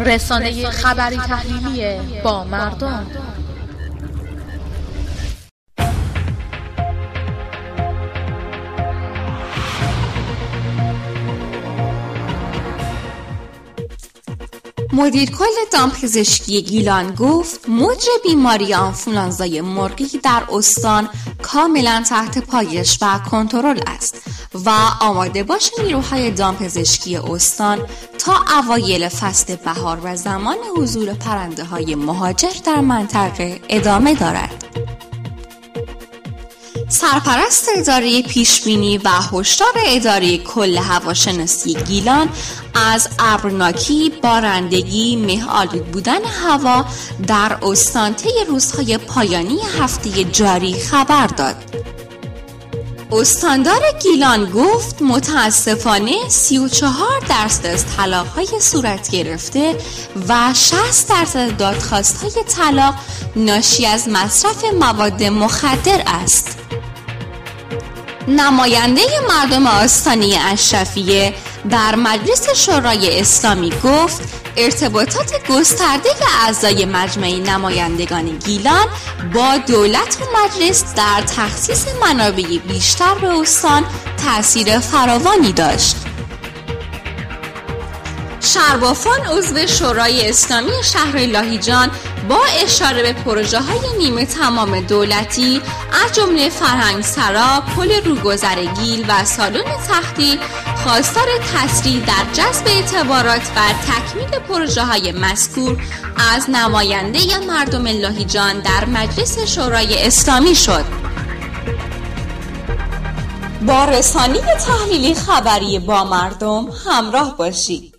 رسانه خبری تحلیلی با مردم. مدیر کل دامپزشکی گیلان گفت مجر بیماری آنفولانزای مرغی در استان کاملا تحت پایش و کنترل است. و آماده باش نیروهای دامپزشکی استان تا اوایل فصل بهار و زمان حضور پرنده های مهاجر در منطقه ادامه دارد. سرپرست اداره پیشبینی و هشدار اداره کل هواشناسی گیلان از ابرناکی، بارندگی، مهآلود بودن هوا در استان طی روزهای پایانی هفته جاری خبر داد. استاندار گیلان گفت متاسفانه 34 درصد از های صورت گرفته و 60 درصد دادخواست های طلاق ناشی از مصرف مواد مخدر است. نماینده مردم آستانی اشرفیه در مجلس شورای اسلامی گفت ارتباطات گسترده اعضای مجمع نمایندگان گیلان با دولت و مجلس در تخصیص منابع بیشتر به استان تاثیر فراوانی داشت. شربافان عضو شورای اسلامی شهر لاهیجان با اشاره به پروژه های نیمه تمام دولتی از جمله فرهنگ سرا، پل روگذر گیل و سالن تختی خواستار تسریع در جذب اعتبارات و تکمیل پروژه های مذکور از نماینده مردم لاهیجان در مجلس شورای اسلامی شد. با رسانی تحلیلی خبری با مردم همراه باشید.